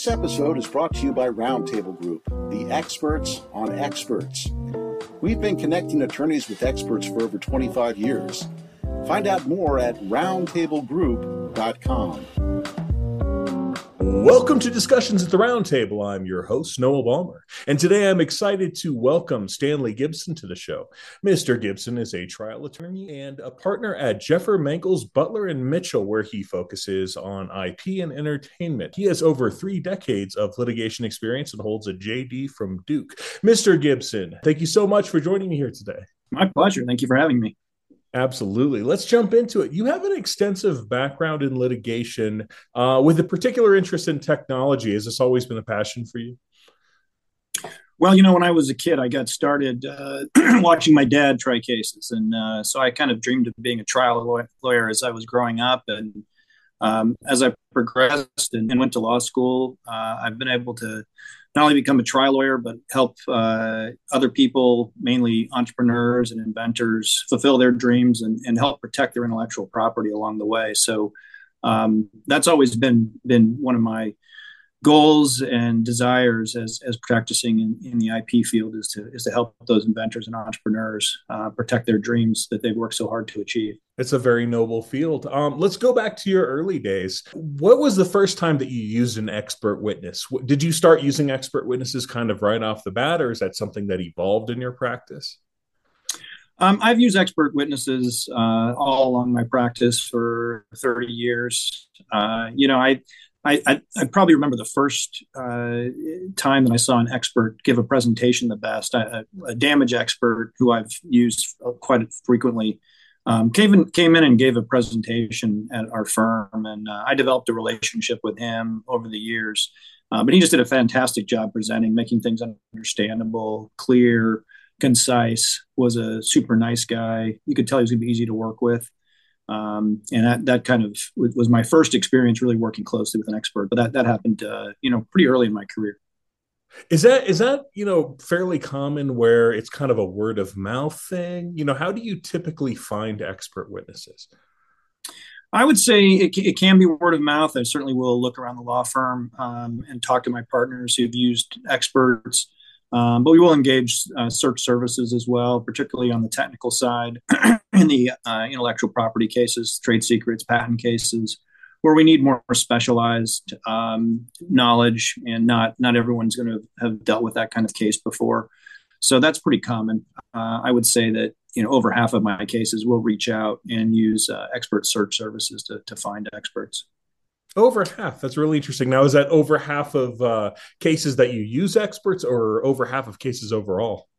This episode is brought to you by Roundtable Group, the experts on experts. We've been connecting attorneys with experts for over 25 years. Find out more at roundtablegroup.com. Welcome to Discussions at the Roundtable. I'm your host, Noah Balmer, and today I'm excited to welcome Stanley Gibson to the show. Mr. Gibson is a trial attorney and a partner at Jeffer Mangels Butler and Mitchell, where he focuses on IP and entertainment. He has over three decades of litigation experience and holds a JD from Duke. Mr. Gibson, thank you so much for joining me here today. My pleasure. Thank you for having me. Absolutely. Let's jump into it. You have an extensive background in litigation uh, with a particular interest in technology. Has this always been a passion for you? Well, you know, when I was a kid, I got started uh, watching my dad try cases. And uh, so I kind of dreamed of being a trial lawyer as I was growing up. And um, as I progressed and, went to law school, uh, I've been able to not only become a trial lawyer, but help uh, other people, mainly entrepreneurs and inventors, fulfill their dreams and, and help protect their intellectual property along the way. So um, that's always been been one of my goals and desires as, as practicing in, in the IP field is to is to help those inventors and entrepreneurs uh, protect their dreams that they've worked so hard to achieve. It's a very noble field. Um, let's go back to your early days. What was the first time that you used an expert witness? Did you start using expert witnesses kind of right off the bat, or is that something that evolved in your practice? Um, I've used expert witnesses uh, all along my practice for 30 years. Uh, you know, I I, I, I, probably remember the first uh, time that I saw an expert give a presentation the best. A, damage expert who I've used quite frequently um, came, in, came in and gave a presentation at our firm, and uh, I developed a relationship with him over the years. Uh, but he just did a fantastic job presenting, making things understandable, clear, concise. Was a super nice guy. You could tell he was going to be easy to work with. Um, and that, that kind of was my first experience really working closely with an expert. But that that happened, uh, you know, pretty early in my career. Is that is that you know fairly common where it's kind of a word of mouth thing? You know, how do you typically find expert witnesses? I would say it, it can be word of mouth. I certainly will look around the law firm um, and talk to my partners who've used experts. Um, but we will engage uh, search services as well, particularly on the technical side in the uh, intellectual property cases, trade secrets, patent cases, where we need more specialized um, knowledge, and not not everyone's going to have dealt with that kind of case before. So that's pretty common. Uh, I would say that you know over half of my cases will reach out and use uh, expert search services to to find experts. Over half. That's really interesting. Now, is that over half of uh, cases that you use experts, or over half of cases overall?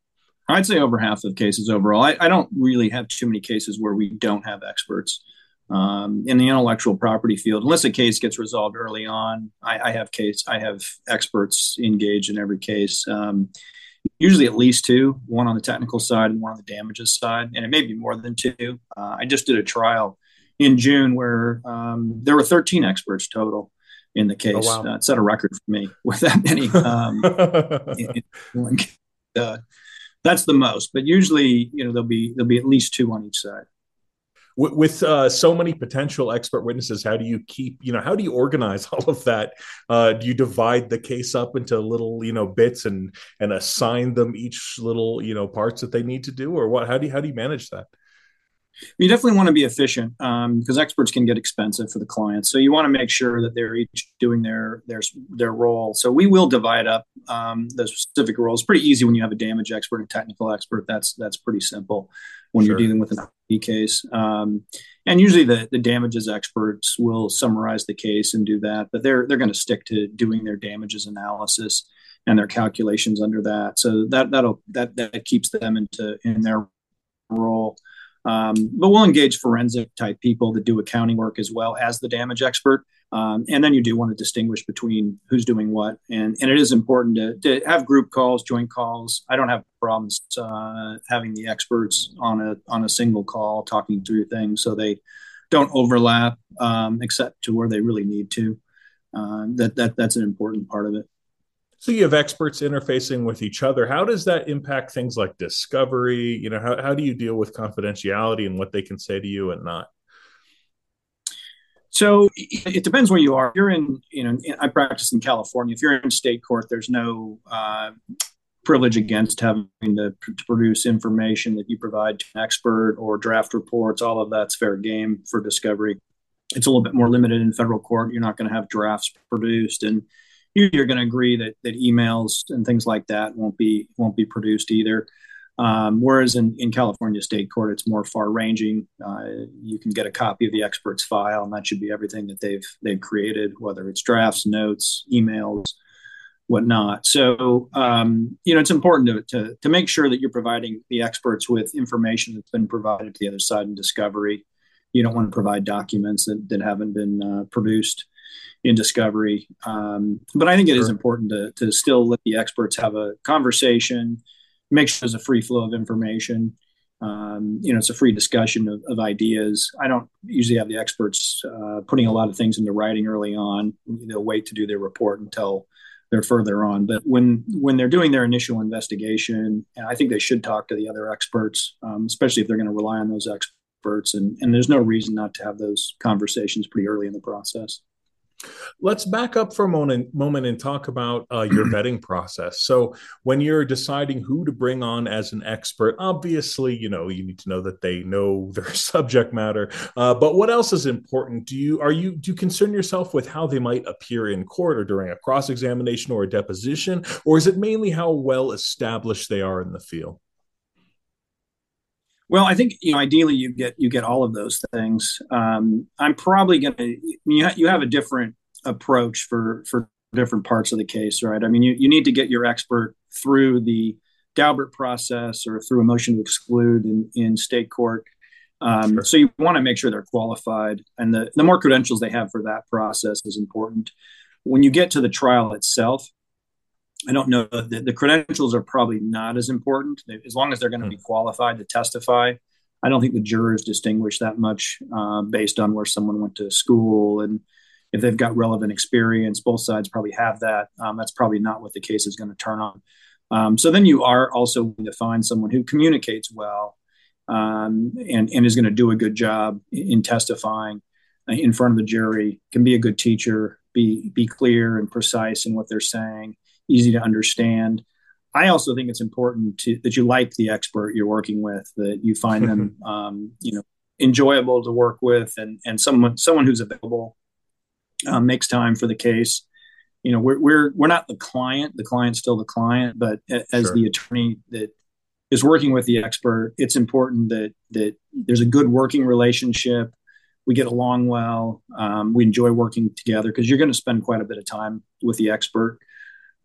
I'd say over half of cases overall. I, I don't really have too many cases where we don't have experts um, in the intellectual property field. Unless a case gets resolved early on, I, I have case. I have experts engaged in every case. Um, usually at least two, one on the technical side and one on the damages side, and it may be more than two. Uh, I just did a trial in June where um, there were 13 experts total in the case. Oh, wow. uh, set a record for me with that many. Um, in, in, uh, that's the most, but usually, you know, there'll be there'll be at least two on each side. With, with uh, so many potential expert witnesses, how do you keep, you know, how do you organize all of that? Uh, do you divide the case up into little, you know, bits and and assign them each little, you know, parts that they need to do, or what? How do you how do you manage that? You definitely want to be efficient because um, experts can get expensive for the clients. So you want to make sure that they're each doing their their their role. So we will divide up um, the specific roles. Pretty easy when you have a damage expert and technical expert. That's that's pretty simple when sure. you're dealing with an IP case. Um, and usually the the damages experts will summarize the case and do that, but they're they're going to stick to doing their damages analysis and their calculations under that. So that that'll that that keeps them into in their role. Um, but we'll engage forensic type people that do accounting work as well as the damage expert. Um, and then you do want to distinguish between who's doing what. And, and it is important to, to have group calls, joint calls. I don't have problems uh, having the experts on a, on a single call talking through things so they don't overlap um, except to where they really need to. Uh, that, that that's an important part of it. So you have experts interfacing with each other. How does that impact things like discovery? You know, how, how do you deal with confidentiality and what they can say to you and not? So it depends where you are. If you're in, you know, I practice in California. If you're in state court, there's no uh, privilege against having to, to, produce information that you provide to an expert or draft reports. All of that's fair game for discovery. It's a little bit more limited in federal court. You're not going to have drafts produced, and you're going to agree that that emails and things like that won't be won't be produced either. Um, whereas in, in California state court, it's more far ranging. Uh, you can get a copy of the expert's file, and that should be everything that they've they've created, whether it's drafts, notes, emails, whatnot. So um, you know, it's important to, to to make sure that you're providing the experts with information that's been provided to the other side in discovery. You don't want to provide documents that, that haven't been uh, produced in discovery. Um, but I think it sure. is important to to still let the experts have a conversation make sure there's a free flow of information. Um, you know, it's a free discussion of, of, ideas. I don't usually have the experts uh, putting a lot of things into writing early on. They'll wait to do their report until they're further on. But when when they're doing their initial investigation, I think they should talk to the other experts, um, especially if they're going to rely on those experts. And, and there's no reason not to have those conversations pretty early in the process. Let's back up for a moment, moment and talk about uh, your vetting process. So, when you're deciding who to bring on as an expert, obviously, you know you need to know that they know their subject matter. Uh, but what else is important? Do you are you do you concern yourself with how they might appear in court or during a cross examination or a deposition, or is it mainly how well established they are in the field? Well, I think you know ideally you get you get all of those things. Um, I'm probably going to you, ha- you have a different approach for for different parts of the case, right? I mean, you, you need to get your expert through the Daubert process or through a motion to exclude in, in state court. Um, sure. So you want to make sure they're qualified, and the the more credentials they have for that process is important. When you get to the trial itself, I don't know. The, the credentials are probably not as important as long as they're going to be hmm. qualified to testify. I don't think the jurors distinguish that much uh, based on where someone went to school and if they've got relevant experience. Both sides probably have that. Um, that's probably not what the case is going to turn on. Um, so then you are also going to find someone who communicates well um, and, and is going to do a good job in testifying in front of the jury, can be a good teacher, be, be clear and precise in what they're saying easy to understand. I also think it's important to, that you like the expert you're working with, that you find them, um, you know, enjoyable to work with, and and someone someone who's available um, makes time for the case. You know, we're we're we're not the client; the client's still the client, but as sure. the attorney that is working with the expert, it's important that that there's a good working relationship. We get along well. Um, we enjoy working together because you're going to spend quite a bit of time with the expert.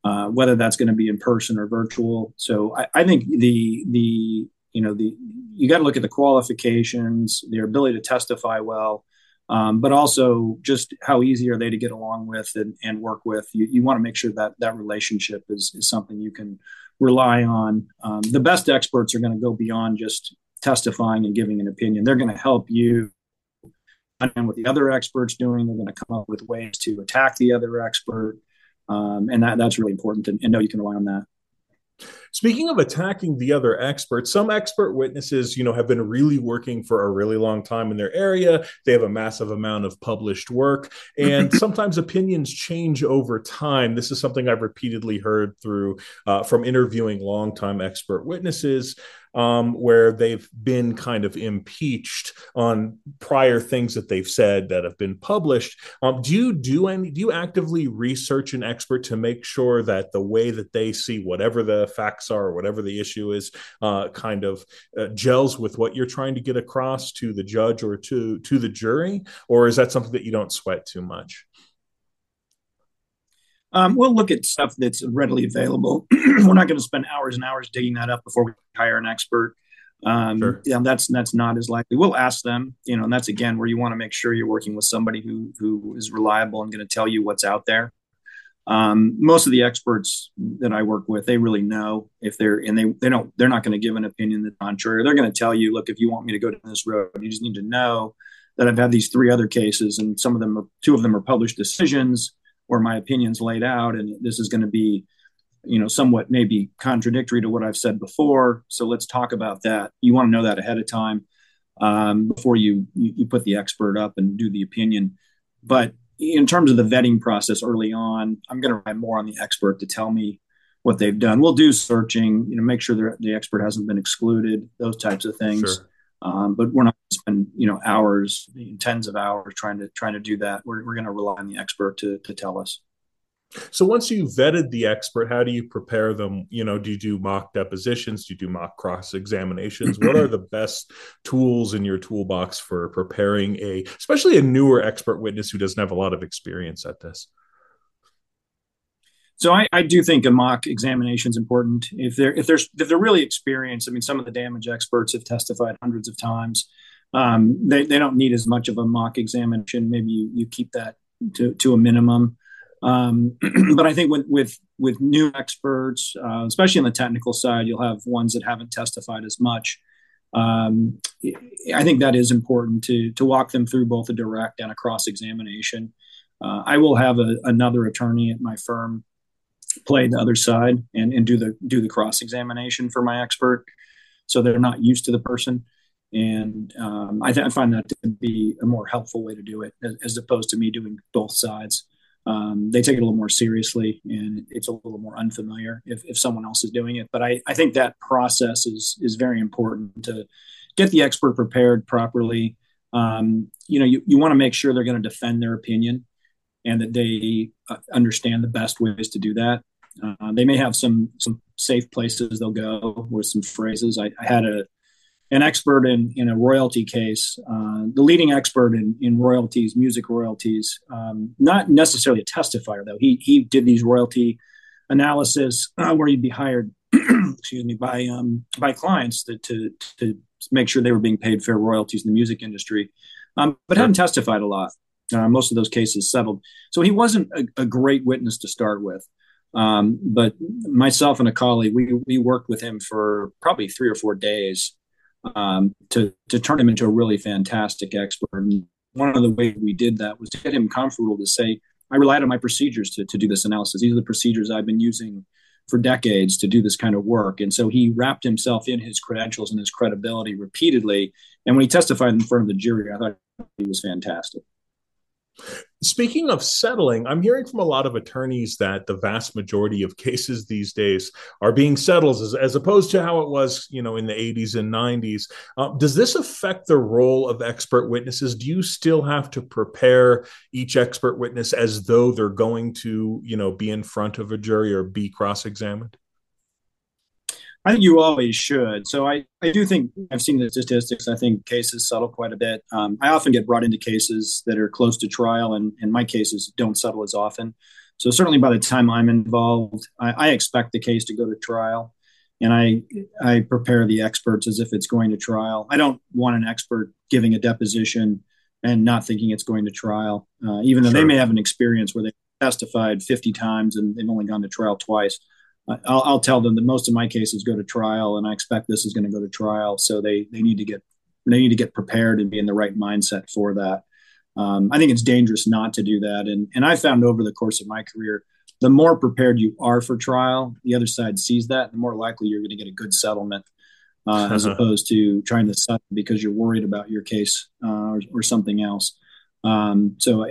Uh, whether that's going to be in person or virtual. So I, I think the the you know the you got to look at the qualifications, their ability to testify well, um, but also just how easy are they to get along with and, and work with. You, you want to make sure that that relationship is is something you can rely on. Um, the best experts are going to go beyond just testifying and giving an opinion. They're going to help you understand what the other experts doing. They're going to come up with ways to attack the other expert um, and that that's really important and, and know you can rely on that Speaking of attacking the other experts, some expert witnesses, you know, have been really working for a really long time in their area. They have a massive amount of published work, and sometimes opinions change over time. This is something I've repeatedly heard through uh, from interviewing longtime expert witnesses um, where they've been kind of impeached on prior things that they've said that have been published. Um, do you do any? Do you actively research an expert to make sure that the way that they see whatever the facts are or whatever the issue is, uh, kind of uh, gels with what you're trying to get across to the judge or to to the jury, or is that something that you don't sweat too much? Um, we'll look at stuff that's readily available. We're not going to spend hours and hours digging that up before we hire an expert. Um, sure. Yeah, that's that's not as likely. We'll ask them, you know, and that's again where you want to make sure you're working with somebody who who is reliable and going to tell you what's out there. Um, most of the experts that I work with, they really know if they're and they they don't they're not going to give an opinion that's contrary. They're going to tell you, look, if you want me to go down this road, you just need to know that I've had these three other cases, and some of them are two of them are published decisions or my opinions laid out and this is going to be you know somewhat maybe contradictory to what i've said before so let's talk about that you want to know that ahead of time um, before you, you, put the expert up and do the opinion but in terms of the vetting process early on, I'm going to rely more on the expert to tell me what they've done. We'll do searching, you know, make sure the expert hasn't been excluded, those types of things. Sure. Um, but we're not going to spend you know hours, tens of hours trying to trying to do that. We're we're going to rely on the expert to to tell us. So once you've vetted the expert, how do you prepare them? You know, do you do mock depositions? Do you do mock cross examinations? what are the best tools in your toolbox for preparing a, especially a newer expert witness who doesn't have a lot of experience at this? So I, I do think a mock examination is important. If they're if there's if they're really experienced, I mean, some of the damage experts have testified hundreds of times. Um, they they don't need as much of a mock examination. Maybe you you keep that to to a minimum. Um, but I think with with with new experts, uh, especially on the technical side, you'll have ones that haven't testified as much. Um, I think that is important to to walk them through both a direct and a cross examination. Uh, I will have a, another attorney at my firm play the other side and, and do the do the cross examination for my expert, so they're not used to the person. And um, I, th- I, find that to be a more helpful way to do it, as, as opposed to me doing both sides um, they take it a little more seriously and it's a little more unfamiliar if, if someone else is doing it. But I, I think that process is is very important to get the expert prepared properly. Um, you know, you, you want to make sure they're going to defend their opinion and that they uh, understand the best ways to do that. Uh, they may have some some safe places they'll go with some phrases. I, I had a an expert in, in a royalty case, uh, the leading expert in, in royalties, music royalties, um, not necessarily a testifier though. He he did these royalty analysis uh, where he'd be hired, excuse me, by um, by clients to, to to make sure they were being paid fair royalties in the music industry, um, but hadn't testified a lot. Uh, most of those cases settled, so he wasn't a, a great witness to start with. Um, but myself and a colleague, we we worked with him for probably three or four days um, to to turn him into a really fantastic expert. And one of the ways we did that was to get him comfortable to say, I relied on my procedures to, to do this analysis. These are the procedures I've been using for decades to do this kind of work. And so he wrapped himself in his credentials and his credibility repeatedly. And when he testified in front of the jury, I thought he was fantastic. Speaking of settling, I'm hearing from a lot of attorneys that the vast majority of cases these days are being settled as, as opposed to how it was, you know, in the 80s and 90s. Uh, does this affect the role of expert witnesses? Do you still have to prepare each expert witness as though they're going to, you know, be in front of a jury or be cross-examined? I think you always should. So I, I do think I've seen the statistics. I think cases settle quite a bit. Um, I often get brought into cases that are close to trial, and, and my cases don't settle as often. So certainly by the time I'm involved, I, I expect the case to go to trial, and I I prepare the experts as if it's going to trial. I don't want an expert giving a deposition and not thinking it's going to trial, uh, even though sure. they may have an experience where they testified 50 times and they've only gone to trial twice. I'll, I'll, tell them that most of my cases go to trial, and I expect this is going to go to trial. So they they need to get they need to get prepared and be in the right mindset for that. Um, I think it's dangerous not to do that, and and I found over the course of my career, the more prepared you are for trial, the other side sees that, the more likely you're going to get a good settlement, uh, as opposed to trying to settle because you're worried about your case uh, or, or, something else. Um, so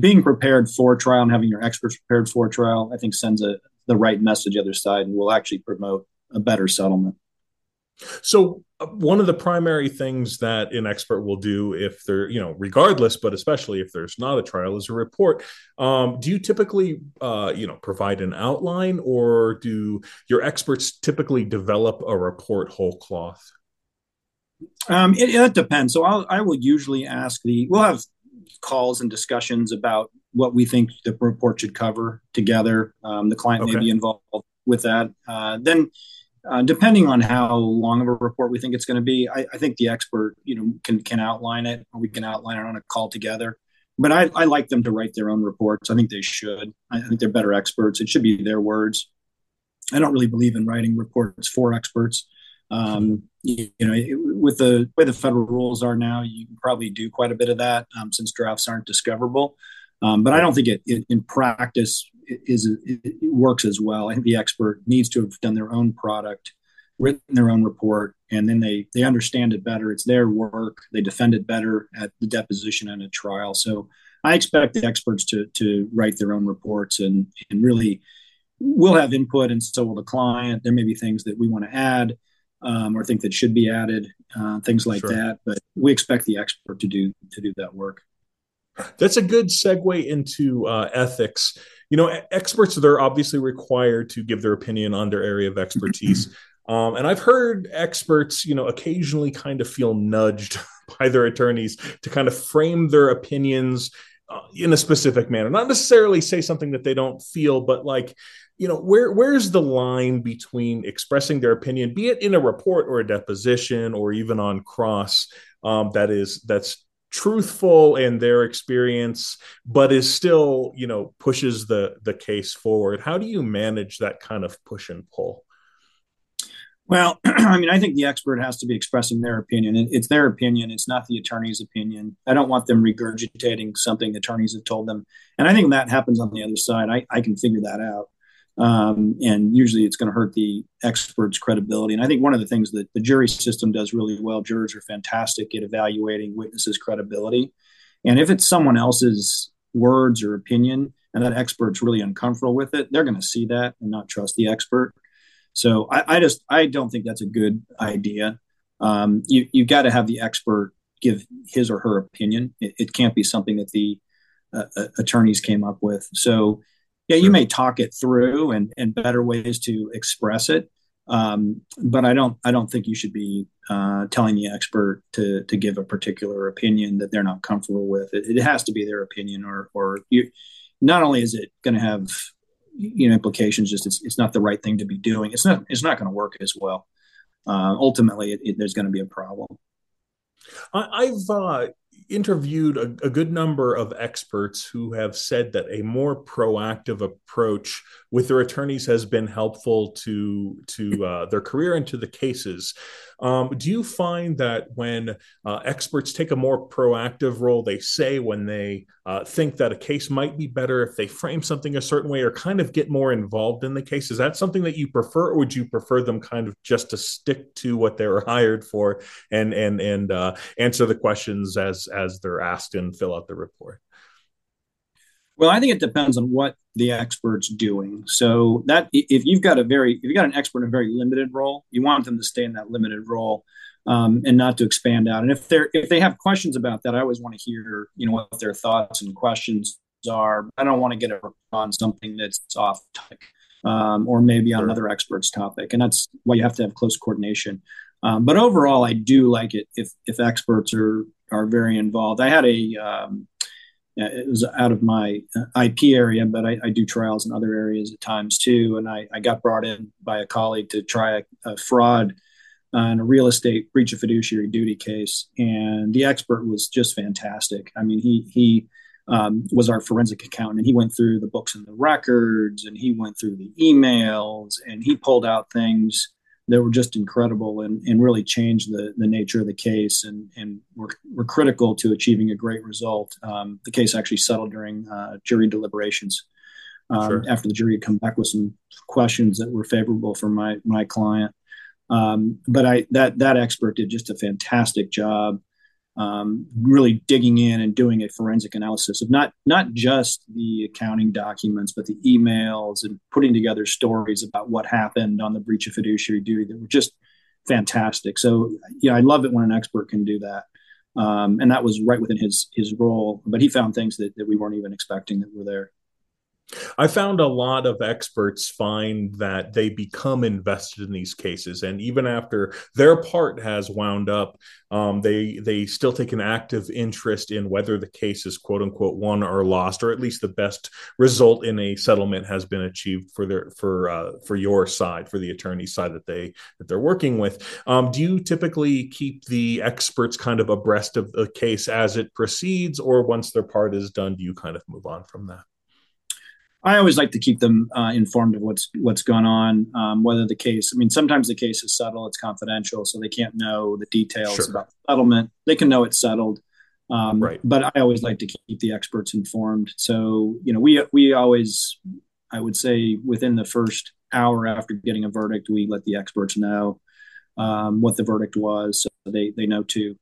being prepared for trial and having your experts prepared for trial, I think sends a, the right message other side and will actually promote a better settlement. So uh, one of the primary things that an expert will do if they're, you know, regardless, but especially if there's not a trial, is a report. Um, do you typically, uh, you know, provide an outline, or do your experts typically develop a report whole cloth? Um, it, it depends. So I'll, I will usually ask the. We'll have calls and discussions about what we think the report should cover together. Um, the client okay. may be involved with that. Uh, then, uh, depending on how long of a report we think it's going to be, I, I, think the expert, you know, can can outline it, or we can outline it on a call together. But I, I like them to write their own reports. I think they should. I think they're better experts. It should be their words. I don't really believe in writing reports for experts. Um, you, you, know, it, with the way the federal rules are now, you can probably do quite a bit of that um, since drafts aren't discoverable. Um, but I don't think it, it in practice is it, it works as well. I think the expert needs to have done their own product, written their own report, and then they they understand it better. It's their work. They defend it better at the deposition and a trial. So I expect the experts to to write their own reports and and really we'll have input and so will the client. There may be things that we want to add um, or think that should be added, uh, things like sure. that. But we expect the expert to do to do that work. That's a good segue into uh, ethics. You know, experts they're obviously required to give their opinion on their area of expertise. Um, and I've heard experts, you know, occasionally kind of feel nudged by their attorneys to kind of frame their opinions in a specific manner, not necessarily say something that they don't feel, but like, you know, where where's the line between expressing their opinion, be it in a report or a deposition or even on cross, um, that is that's truthful in their experience but is still you know pushes the the case forward? How do you manage that kind of push and pull well, I mean, I think the expert has to be expressing their opinion. It's their opinion. It's not the attorney's opinion. I don't want them regurgitating something attorneys have told them. And I think that happens on the other side. I, I can figure that out. Um, and usually it's going to hurt the expert's credibility. And I think one of the things that the jury system does really well, jurors are fantastic at evaluating witnesses' credibility. And if it's someone else's words or opinion and that expert's really uncomfortable with it, they're going to see that and not trust the expert. So I, I just I don't think that's a good idea. Um, you you've got to have the expert give his or her opinion. It, it can't be something that the uh, uh attorneys came up with. So yeah, you may talk it through and and better ways to express it. Um, but I don't I don't think you should be uh, telling the expert to to give a particular opinion that they're not comfortable with. It, it has to be their opinion, or or you. Not only is it going to have you know implications just it's, it's not the right thing to be doing. It's not it's not going to work as well. Uh, ultimately it, it, there's going to be a problem. I, have uh, interviewed a, a, good number of experts who have said that a more proactive approach with their attorneys has been helpful to to uh, their career and to the cases. Um, do you find that when uh, experts take a more proactive role, they say when they uh, think that a case might be better if they frame something a certain way or kind of get more involved in the case? Is that something that you prefer, or would you prefer them kind of just to stick to what they were hired for and and and uh, answer the questions as as they're asked and fill out the report? Well, I think it depends on what the expert's doing. So that if you've got a very if you've got an expert in a very limited role, you want them to stay in that limited role um, and not to expand out. And if they're if they have questions about that, I always want to hear you know what their thoughts and questions are. I don't want to get it on something that's off topic um, or maybe on another expert's topic, and that's why you have to have close coordination. Um, but overall, I do like it if if experts are are very involved. I had a um, it was out of my uh, IP area, but I, I, do trials in other areas at times too. And I, I got brought in by a colleague to try a, a fraud on a real estate breach of fiduciary duty case, and the expert was just fantastic. I mean, he he um, was our forensic accountant, and he went through the books and the records, and he went through the emails, and he pulled out things that were just incredible and, and really changed the, the nature of the case and, and were, were critical to achieving a great result. Um, the case actually settled during uh, jury deliberations um, sure. after the jury had come back with some questions that were favorable for my, my client. Um, but I, that, that expert did just a fantastic job um, really digging in and doing a forensic analysis of not not just the accounting documents, but the emails and putting together stories about what happened on the breach of fiduciary duty that were just fantastic. So, yeah, I love it when an expert can do that. Um, and that was right within his his role. But he found things that, that we weren't even expecting that were there. I found a lot of experts find that they become invested in these cases, and even after their part has wound up, um, they they still take an active interest in whether the case is quote unquote won or lost, or at least the best result in a settlement has been achieved for their for uh, for your side, for the attorney side that they that they're working with. Um, do you typically keep the experts kind of abreast of the case as it proceeds, or once their part is done, do you kind of move on from that? I always like to keep them uh, informed of what's what's going on, um, whether the case. I mean, sometimes the case is settled; it's confidential, so they can't know the details sure. about the settlement. They can know it's settled, um, right? But I always like to keep the experts informed. So you know, we we always, I would say, within the first hour after getting a verdict, we let the experts know um, what the verdict was, so they they know too.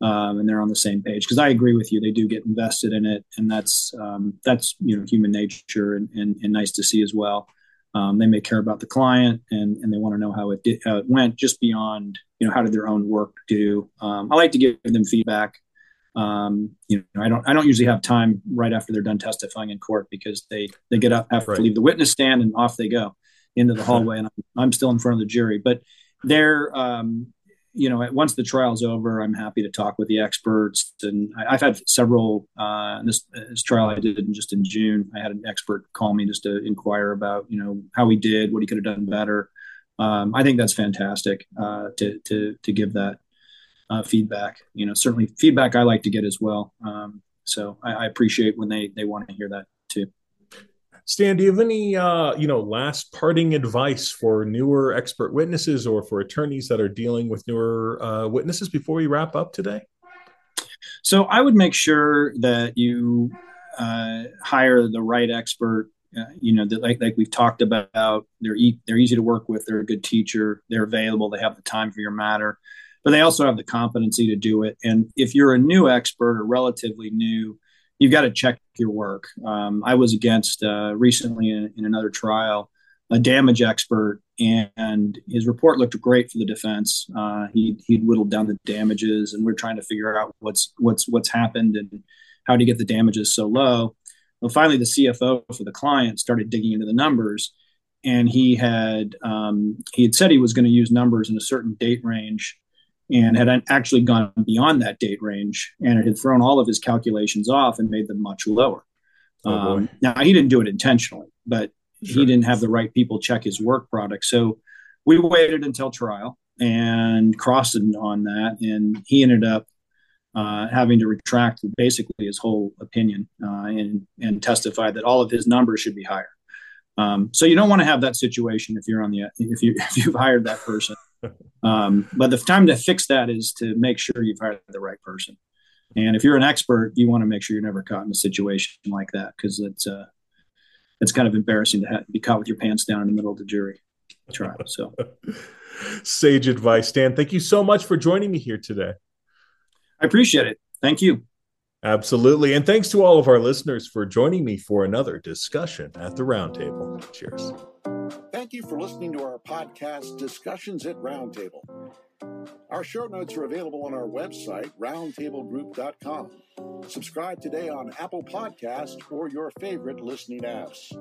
Um, and they're on the same page. Because I agree with you, they do get invested in it, and that's um, that's you know human nature and, and, and nice to see as well. Um, they may care about the client and, and they want to know how it did, how it went just beyond you know how did their own work do. Um, I like to give them feedback. Um, you know, I don't I don't usually have time right after they're done testifying in court because they they get up have right. to leave the witness stand and off they go into the hallway and I'm, I'm still in front of the jury. But they're um, you know, once the trial's over, I'm happy to talk with the experts. And I, have had several. Uh, this, this trial I did in, just in June, I had an expert call me just to inquire about, you know, how he did, what he could have done better. Um, I think that's fantastic uh, to to to give that uh, feedback. You know, certainly feedback I like to get as well. Um, so I, I appreciate when they they want to hear that. Stan, do you have any, uh, you know, last parting advice for newer expert witnesses or for attorneys that are dealing with newer uh, witnesses before we wrap up today? So I would make sure that you uh, hire the right expert. Uh, you know, that like like we've talked about, they're e- they're easy to work with. They're a good teacher. They're available. They have the time for your matter, but they also have the competency to do it. And if you're a new expert or relatively new, you've got to check your work. Um, I was against uh, recently in, in, another trial a damage expert, and his report looked great for the defense. Uh, he he'd whittled down the damages, and we're trying to figure out what's what's what's happened and how to get the damages so low. Well, finally, the CFO for the client started digging into the numbers, and he had um, he had said he was going to use numbers in a certain date range and had actually gone beyond that date range and it had thrown all of his calculations off and made them much lower. Oh, um, now, he didn't do it intentionally, but sure. he didn't have the right people check his work product. So we waited until trial and crossed on that. And he ended up uh, having to retract basically his whole opinion uh, and, and testify that all of his numbers should be higher. Um, so you don't want to have that situation if you're on the if you if you've hired that person. Um, but the time to fix that is to make sure you've hired the right person. And if you're an expert, you want to make sure you're never caught in a situation like that because it's uh, it's kind of embarrassing to have, be caught with your pants down in the middle of the jury trial. So, sage advice, Stan. Thank you so much for joining me here today. I appreciate it. Thank you. Absolutely. And thanks to all of our listeners for joining me for another discussion at the roundtable. Cheers. Thank you for listening to our podcast, Discussions at Roundtable. Our show notes are available on our website, roundtablegroup.com. Subscribe today on Apple Podcast or your favorite listening apps.